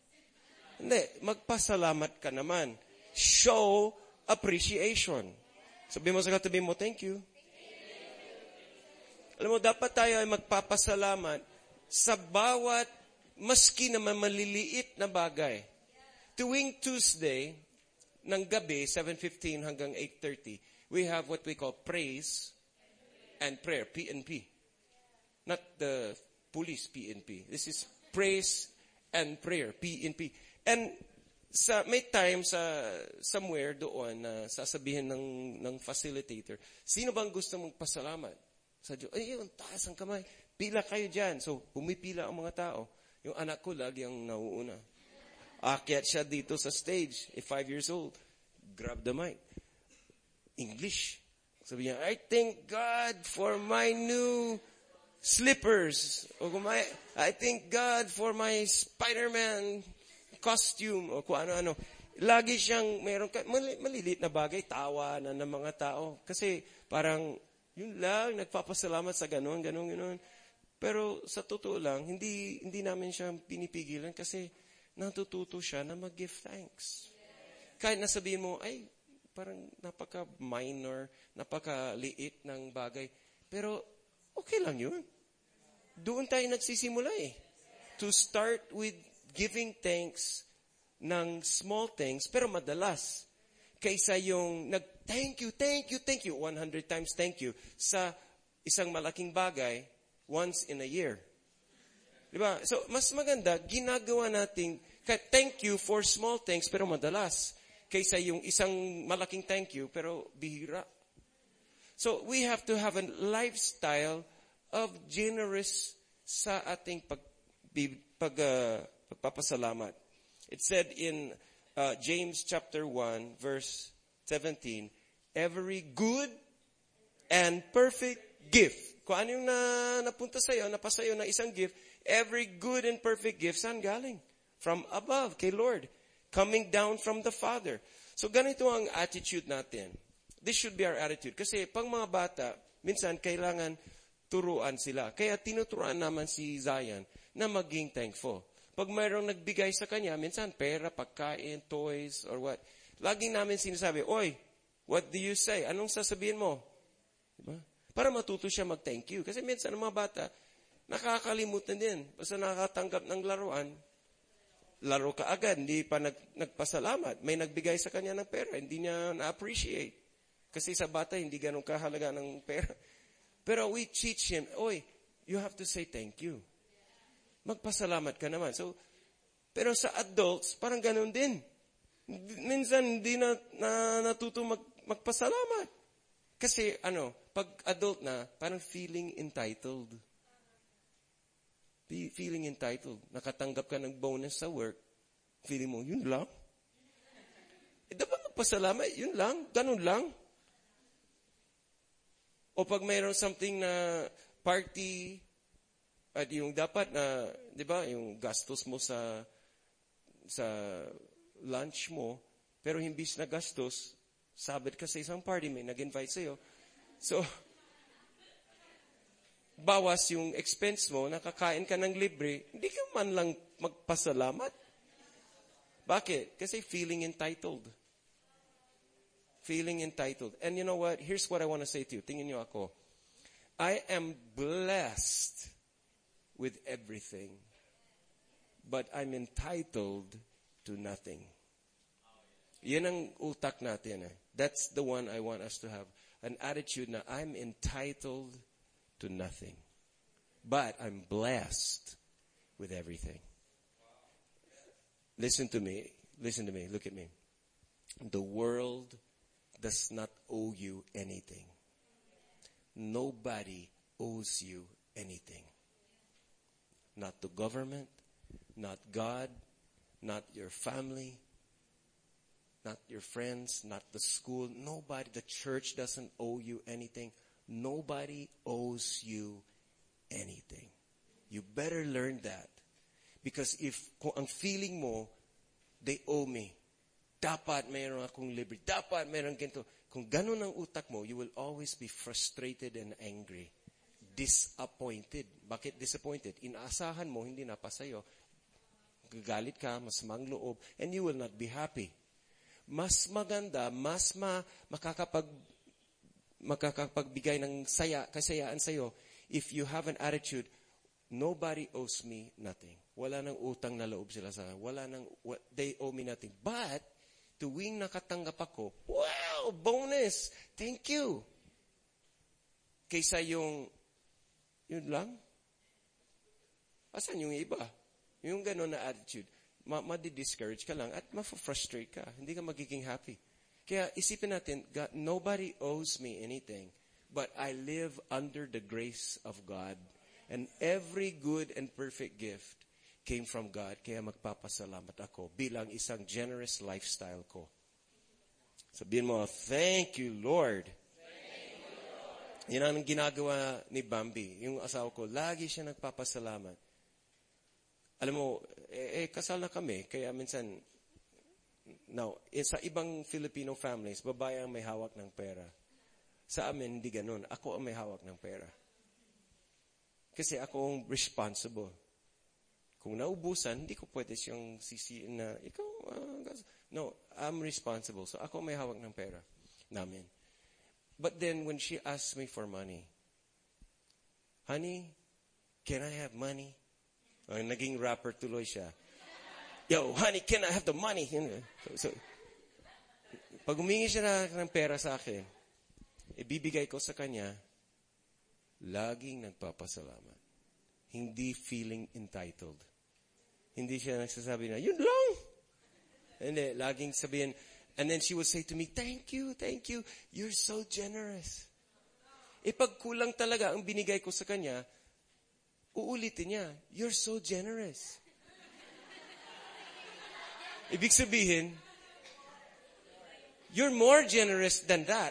Hindi, magpasalamat ka naman. Show appreciation. Sabi mo sa katabi mo, thank you. Alam mo, dapat tayo ay magpapasalamat sa bawat maski naman maliliit na bagay. Tuwing Tuesday, ng gabi, 7.15 hanggang 8.30, we have what we call praise and prayer, PNP. Not the police PNP. This is praise and prayer, PNP. And sa may time sa somewhere doon na sasabihin ng ng facilitator, sino bang gusto mong pasalamat sa Diyos? Ay, yun, taas ang kamay. Pila kayo diyan. So, pumipila ang mga tao. Yung anak ko lagi ang nauuna. Akyat siya dito sa stage, if five years old. Grab the mic. English. Sabi niya, I thank God for my new slippers. O kumay, I thank God for my Spider-Man costume. O kung ano-ano. Lagi siyang, meron ka, malilit na bagay, tawa na ng mga tao. Kasi parang, yun lang, nagpapasalamat sa ganun, ganun, ganun. Pero sa totoo lang, hindi, hindi namin siya pinipigilan kasi natututo siya na mag-give thanks. Kahit nasabihin mo, ay, parang napaka-minor, napaka-liit ng bagay. Pero okay lang yun. Doon tayo nagsisimula eh. To start with giving thanks ng small things, pero madalas. Kaysa yung nag, thank you, thank you, thank you, 100 times thank you, sa isang malaking bagay, once in a year. Diba? So, mas maganda, ginagawa nating, thank you for small things, pero madalas. Kaysa yung isang malaking thank you, pero bihira. So, we have to have a lifestyle of generous sa ating pag, pag, uh, pagpapasalamat. It said in uh, James chapter 1 verse 17, every good and perfect gift. Kung ano yung na, napunta sa'yo, napasa'yo na isang gift, every good and perfect gift, saan galing? From above, kay Lord. Coming down from the Father. So ganito ang attitude natin. This should be our attitude. Kasi pang mga bata, minsan kailangan turuan sila. Kaya tinuturuan naman si Zion na maging thankful. Pag mayroong nagbigay sa kanya, minsan pera, pagkain, toys, or what. Laging namin sinasabi, Oy, what do you say? Anong sasabihin mo? Diba? Para matuto siya mag-thank you. Kasi minsan mga bata, nakakalimutan din. Basta nakakatanggap ng laruan, laro ka agad, hindi pa nag, nagpasalamat. May nagbigay sa kanya ng pera, hindi niya na-appreciate. Kasi sa bata, hindi ganun kahalaga ng pera. Pero we teach him, oy, you have to say thank you. Magpasalamat ka naman. So, pero sa adults, parang ganun din. Minsan, hindi na, na natuto mag, magpasalamat. Kasi, ano, pag adult na, parang feeling entitled. Feeling entitled. Nakatanggap ka ng bonus sa work. Feeling mo, yun lang. Eh, dapat magpasalamat, yun lang. Ganun lang. O pag mayroon something na party, at yung dapat na, di ba, yung gastos mo sa, sa lunch mo, pero himbis na gastos, sabit ka sa isang party, may nag-invite sa'yo. So, bawas yung expense mo, nakakain ka ng libre, hindi ka man lang magpasalamat. Bakit? Kasi feeling entitled feeling entitled. And you know what? Here's what I want to say to you. Tingin niyo ako. I am blessed with everything, but I'm entitled to nothing. Yan ang utak natin. Eh. That's the one I want us to have. An attitude na I'm entitled to nothing, but I'm blessed with everything. Listen to me. Listen to me. Look at me. The world does not owe you anything. Nobody owes you anything. Not the government, not God, not your family, not your friends, not the school. Nobody, the church doesn't owe you anything. Nobody owes you anything. You better learn that. Because if kung ang feeling mo, they owe me, dapat mayroon akong libre. Dapat mayroon ganito. Kung ganun ang utak mo, you will always be frustrated and angry. Disappointed. Bakit disappointed? Inaasahan mo, hindi na pa sa'yo. Gagalit ka, mas mangloob, and you will not be happy. Mas maganda, mas ma, makakapag, makakapagbigay ng saya, kasayaan sa'yo if you have an attitude, nobody owes me nothing. Wala nang utang na loob sila sa Wala nang, they owe me nothing. But, tuwing nakatanggap ako, wow, bonus, thank you. Kaysa yung, yun lang. Asan yung iba? Yung gano'n na attitude. Ma madi-discourage ka lang at ma-frustrate ka. Hindi ka magiging happy. Kaya isipin natin, God, nobody owes me anything, but I live under the grace of God. And every good and perfect gift came from God, kaya magpapasalamat ako bilang isang generous lifestyle ko. Sabihin mo, thank you, Lord. Thank you, Lord. Yan ang ginagawa ni Bambi. Yung asawa ko, lagi siya nagpapasalamat. Alam mo, eh, eh kasal na kami, kaya minsan, now, eh, sa ibang Filipino families, babae ang may hawak ng pera. Sa amin, hindi ganun. Ako ang may hawak ng pera. Kasi ako ang responsible. Kung naubusan, hindi ko pwede siyang sisiin na, ikaw, gas-" no, I'm responsible. So ako may hawak ng pera namin. But then when she asked me for money, honey, can I have money? Oh, naging rapper tuloy siya. Yo, honey, can I have the money? Yun, eh. So, so, pag humingi siya na, ng pera sa akin, ibibigay ko sa kanya, laging nagpapasalamat. Hindi feeling entitled. Hindi siya nagsasabi na, yun lang. Hindi, laging sabihin, and then she would say to me, thank you, thank you, you're so generous. E pag kulang talaga ang binigay ko sa kanya, uulitin niya, you're so generous. Ibig sabihin, you're more generous than that.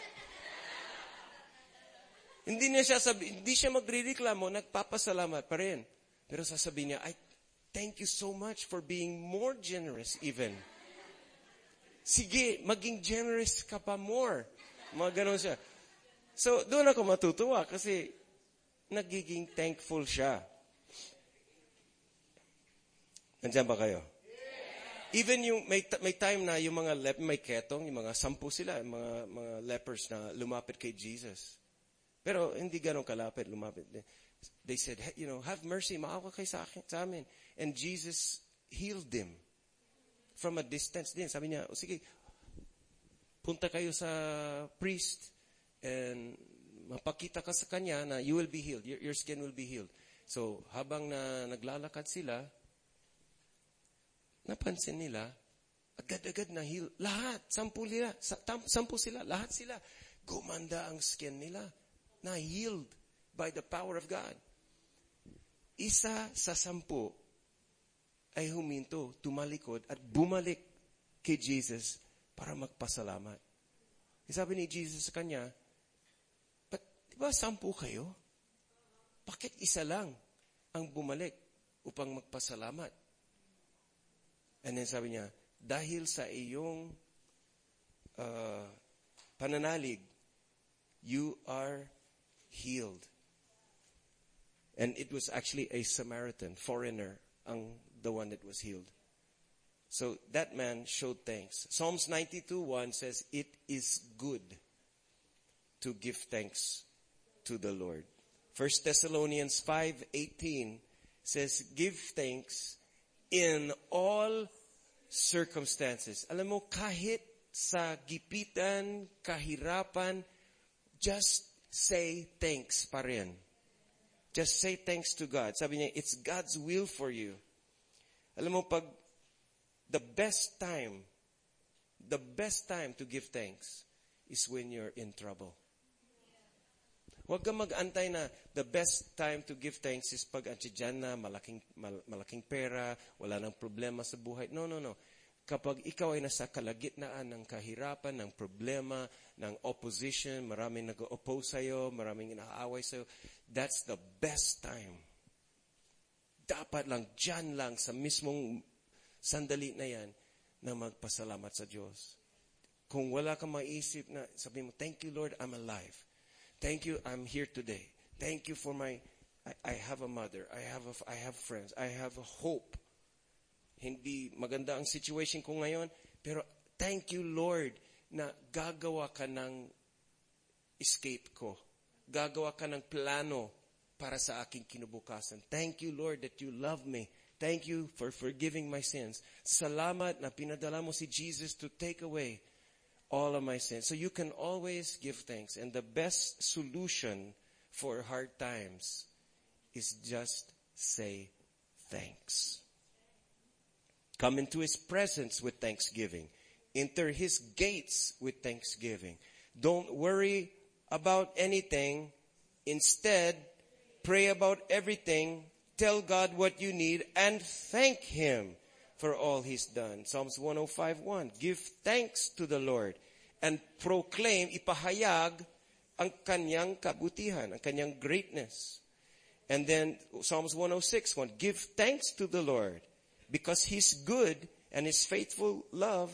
Hindi niya siya sabi, hindi siya magrereklamo, nagpapasalamat pa rin. Pero sasabihin niya, I thank you so much for being more generous even. Sige, maging generous ka pa more. Mga ganon siya. So, doon ako matutuwa kasi nagiging thankful siya. Nandiyan ba kayo? Even yung, may, may time na yung mga lep, may ketong, yung mga sampu sila, yung mga, mga lepers na lumapit kay Jesus. Pero hindi ganun kalapit, lumapit. They said, you know, have mercy, maawa kayo sa, akin, sa amin. And Jesus healed them from a distance din. Sabi niya, sige, punta kayo sa priest and mapakita ka sa kanya na you will be healed. Your, your skin will be healed. So, habang na naglalakad sila, napansin nila, agad-agad na heal. Lahat, sampu nila, sampu sila, lahat sila. Gumanda ang skin nila. Na healed by the power of God. Isa sa sampu ay huminto, tumalikod, at bumalik kay Jesus para magpasalamat. Sabi ni Jesus sa kanya, But, di ba sampu kayo? Bakit isa lang ang bumalik upang magpasalamat? And then sabi niya, dahil sa iyong uh, pananalig, you are healed. And it was actually a Samaritan, foreigner, ang the one that was healed. So that man showed thanks. Psalms 92:1 says, "It is good to give thanks to the Lord." 1 Thessalonians 5:18 says, "Give thanks in all circumstances." Alam mo, kahit sa gipitan, kahirapan, just say thanks pa rin. Just say thanks to God. Sabi niya, it's God's will for you. Alam mo, pag the best time, the best time to give thanks is when you're in trouble. Huwag kang mag-antay na the best time to give thanks is pag dyan na, malaking, mal, malaking pera, wala nang problema sa buhay. No, no, no. Kapag ikaw ay nasa kalagitnaan ng kahirapan, ng problema, ng opposition, maraming nag-oppose sa'yo, maraming inaaway sa'yo, that's the best time. Dapat lang, dyan lang, sa mismong sandali na yan, na magpasalamat sa Diyos. Kung wala kang maisip na, sabi mo, thank you Lord, I'm alive. Thank you, I'm here today. Thank you for my, I, I have a mother, I have, a, I have friends, I have a hope. Hindi maganda ang situation ko ngayon, pero thank you Lord na gagawa ka ng escape ko. Gagawa ka ng plano para sa aking kinubukasan. Thank you Lord that you love me. Thank you for forgiving my sins. Salamat na pinadala mo si Jesus to take away all of my sins. So you can always give thanks. And the best solution for hard times is just say thanks. Come into his presence with thanksgiving. Enter his gates with thanksgiving. Don't worry about anything. Instead, pray about everything. Tell God what you need and thank him for all he's done. Psalms 105.1 Give thanks to the Lord and proclaim, ipahayag ang kanyang kabutihan, ang kanyang greatness. And then Psalms 106.1 Give thanks to the Lord because he's good and his faithful love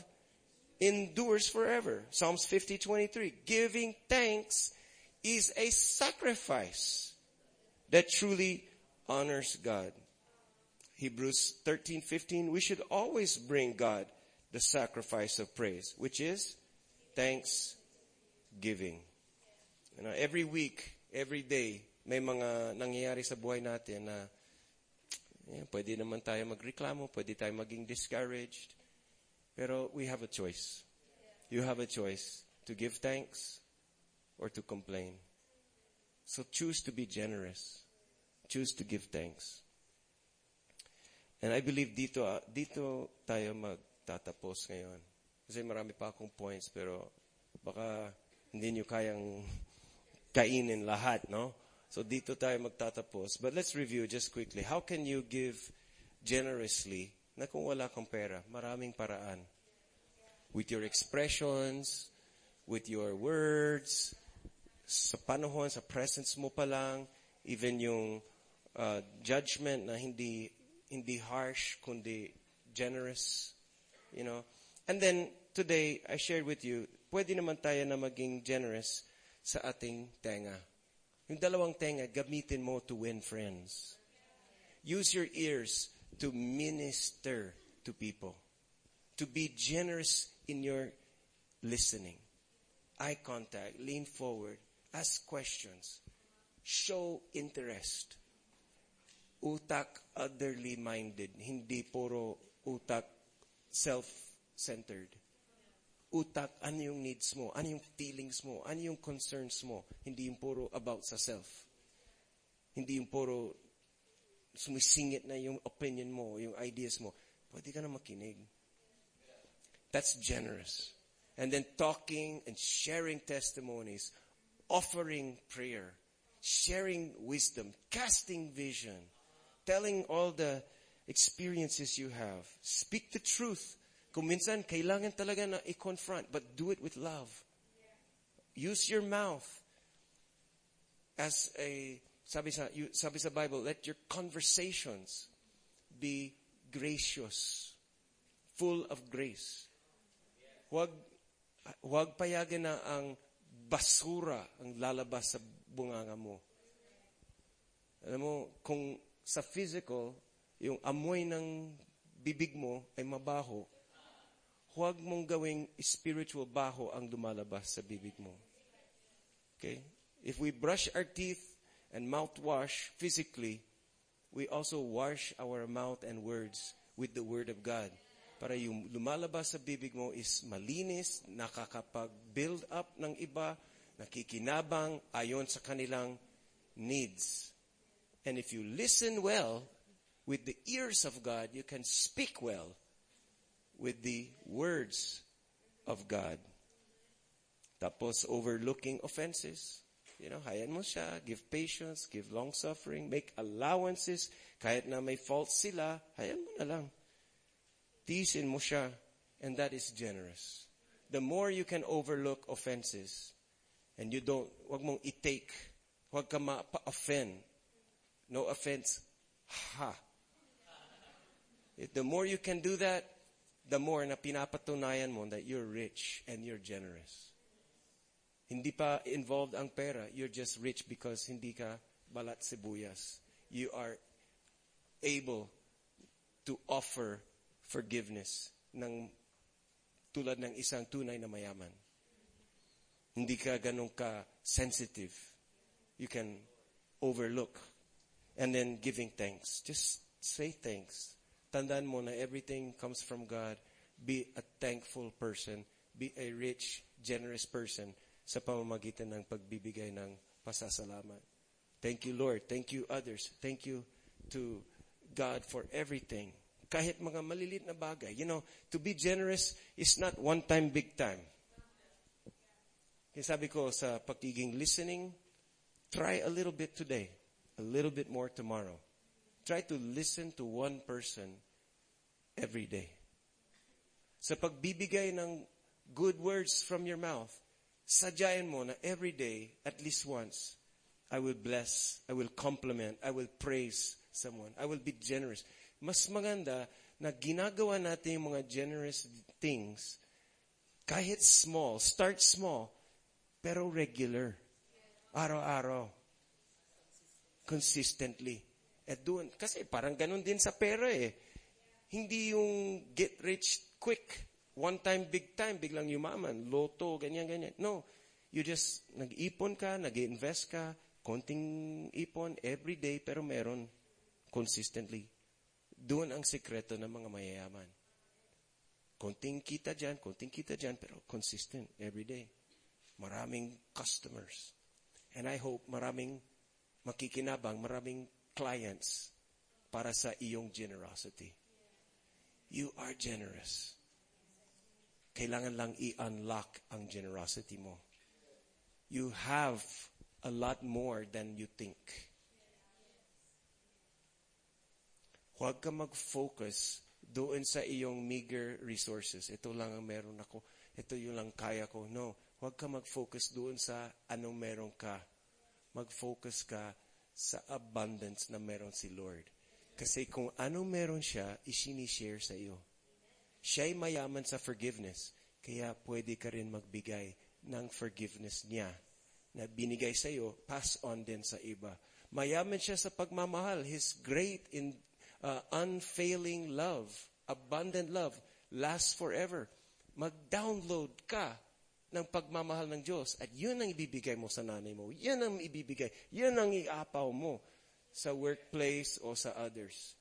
endures forever. Psalms 50:23 Giving thanks is a sacrifice that truly honors God. Hebrews 13:15, we should always bring God the sacrifice of praise, which is thanksgiving. You know, every week, every day, may mga nangyayari sa buhay natin na eh, pwede naman tayo magreklamo, pwede tayo maging discouraged. Pero we have a choice. You have a choice to give thanks or to complain. So choose to be generous. Choose to give thanks. And I believe dito, ah, dito tayo magtatapos ngayon. Kasi marami pa akong points, pero baka hindi nyo kayang kainin lahat, no? So dito tayo magtatapos. But let's review just quickly. How can you give generously na kung wala kang pera? Maraming paraan. With your expressions, with your words, sa panahon, sa presence mo pa lang, even yung uh, judgment na hindi hindi harsh, kundi generous, you know. And then, today, I shared with you, pwede naman tayo na maging generous sa ating tenga. Yung dalawang tenga, gamitin mo to win friends. Use your ears to minister to people. To be generous in your listening. Eye contact, lean forward, ask questions, show interest. Utak otherly minded, hindi puro utak self-centered. Utak, ano yung needs mo? Ano yung feelings mo? Ano yung concerns mo? Hindi yung puro about sa self. Hindi yung puro sumisingit na yung opinion mo, yung ideas mo. Pwede ka na makinig. That's generous. And then talking and sharing testimonies, offering prayer, sharing wisdom, casting vision, telling all the experiences you have. Speak the truth. Kung minsan, kailangan talaga na i-confront, but do it with love. Use your mouth as a, sabi sa, you, sabi sa Bible, let your conversations be gracious, full of grace. Huwag, huwag payagan na ang basura ang lalabas sa bunganga mo. Alam mo, kung sa physical, yung amoy ng bibig mo ay mabaho, huwag mong gawing spiritual baho ang lumalabas sa bibig mo. Okay? If we brush our teeth and mouthwash physically, we also wash our mouth and words with the Word of God. Para yung lumalabas sa bibig mo is malinis, nakakapag-build up ng iba, nakikinabang ayon sa kanilang needs. And if you listen well, with the ears of God, you can speak well with the words of God. Tapos overlooking offenses. You know, hayan mo siya, give patience, give long suffering, make allowances, kahit na may faults sila, hayan mo na lang. Mo siya, and that is generous. The more you can overlook offenses, and you don't, wag mong i-take, wag ka ma-offend. No offense, ha. The more you can do that, the more na pinapatunayan mo that you're rich and you're generous. Hindi pa involved ang pera. You're just rich because hindi ka balat sibuyas. You are able to offer forgiveness ng tulad ng isang tunay na mayaman. Hindi ka ganun ka sensitive. You can overlook. And then giving thanks. Just say thanks. Tandaan mo na everything comes from God. Be a thankful person. Be a rich, generous person sa pamamagitan ng pagbibigay ng pasasalamat. Thank you, Lord. Thank you, others. Thank you to God for everything. Kahit mga malilit na bagay. You know, to be generous is not one time, big time. Kaya sabi ko sa pagiging listening, try a little bit today, a little bit more tomorrow. Try to listen to one person every day. Sa pagbibigay ng good words from your mouth, sadyain mo na every day, at least once, I will bless, I will compliment, I will praise someone, I will be generous. Mas maganda na ginagawa natin yung mga generous things, kahit small, start small, pero regular. Araw-araw. Consistently. At doon, kasi parang ganun din sa pera eh. Hindi yung get rich quick. One time, big time, biglang yumaman. Loto, ganyan, ganyan. No. You just, nag-ipon ka, nag-invest ka, konting ipon every day, pero meron consistently. Doon ang sikreto ng mga mayayaman. Konting kita dyan, konting kita dyan, pero consistent every day. Maraming customers. And I hope maraming makikinabang, maraming clients para sa iyong generosity. You are generous. Kailangan lang i-unlock ang generosity mo. You have a lot more than you think. Huwag ka mag-focus doon sa iyong meager resources. Ito lang ang meron ako. Ito yung lang kaya ko. No. Huwag ka mag-focus doon sa anong meron ka. Mag-focus ka sa abundance na meron si Lord. Kasi kung anong meron siya, isinishare sa iyo. Siya'y mayaman sa forgiveness. Kaya pwede ka rin magbigay ng forgiveness niya na binigay sa iyo, pass on din sa iba. Mayaman siya sa pagmamahal. His great in uh, unfailing love, abundant love, lasts forever. Mag-download ka ng pagmamahal ng Diyos at yun ang ibibigay mo sa nanay mo. Yan ang ibibigay. Yan ang iapaw mo sa workplace o sa others.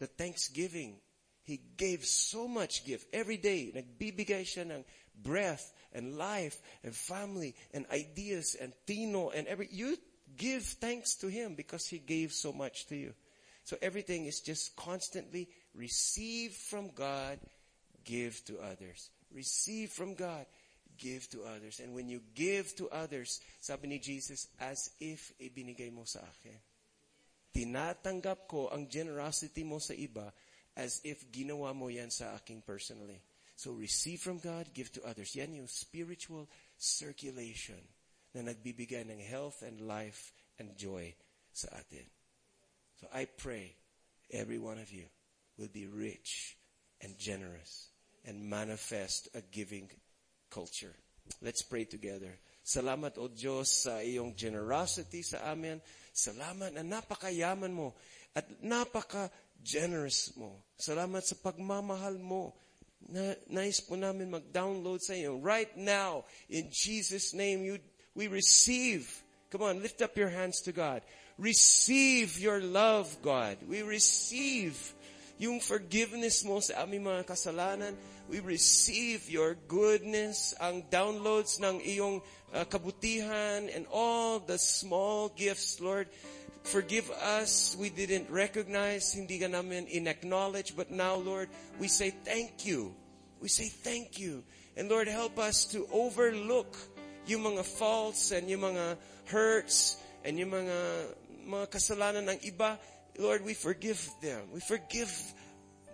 The thanksgiving, He gave so much gift. Every day, nagbibigay siya ng breath and life and family and ideas and tino and every, you give thanks to Him because He gave so much to you. So everything is just constantly receive from God, give to others. Receive from God, give to others. And when you give to others, sabi ni Jesus, as if ibinigay mo sa akin. Tinatanggap ko ang generosity mo sa iba as if ginawa mo yan sa aking personally. So receive from God, give to others. Yan yung spiritual circulation na nagbibigay ng health and life and joy sa atin. So I pray every one of you will be rich and generous and manifest a giving culture. Let's pray together. Salamat o Diyos sa iyong generosity sa amin. Salamat na napakayaman mo at napaka-generous mo. Salamat sa pagmamahal mo. Na, nais po namin mag-download sa iyo. Right now, in Jesus' name, you, we receive. Come on, lift up your hands to God. Receive your love, God. We receive yung forgiveness mo sa aming mga kasalanan. We receive your goodness, ang downloads ng iyong uh, kabutihan and all the small gifts, Lord. Forgive us. We didn't recognize, hindi ka namin in-acknowledge, but now, Lord, we say thank you. We say thank you. And Lord, help us to overlook yung mga faults and yung mga hurts and yung mga mga kasalanan ng iba. Lord, we forgive them. We forgive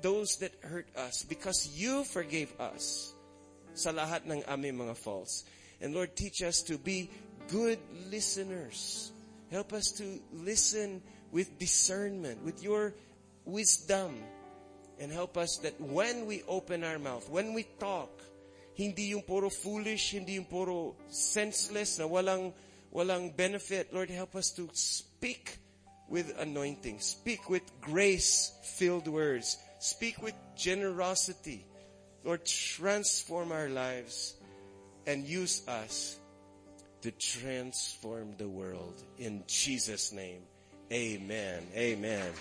those that hurt us because you forgave us sa lahat ng aming mga faults. And Lord, teach us to be good listeners. Help us to listen with discernment, with your wisdom. And help us that when we open our mouth, when we talk, hindi yung puro foolish, hindi yung puro senseless na walang, walang benefit. Lord, help us to speak with anointing. Speak with grace-filled words. Speak with generosity. Lord, transform our lives and use us to transform the world. In Jesus' name, amen. Amen.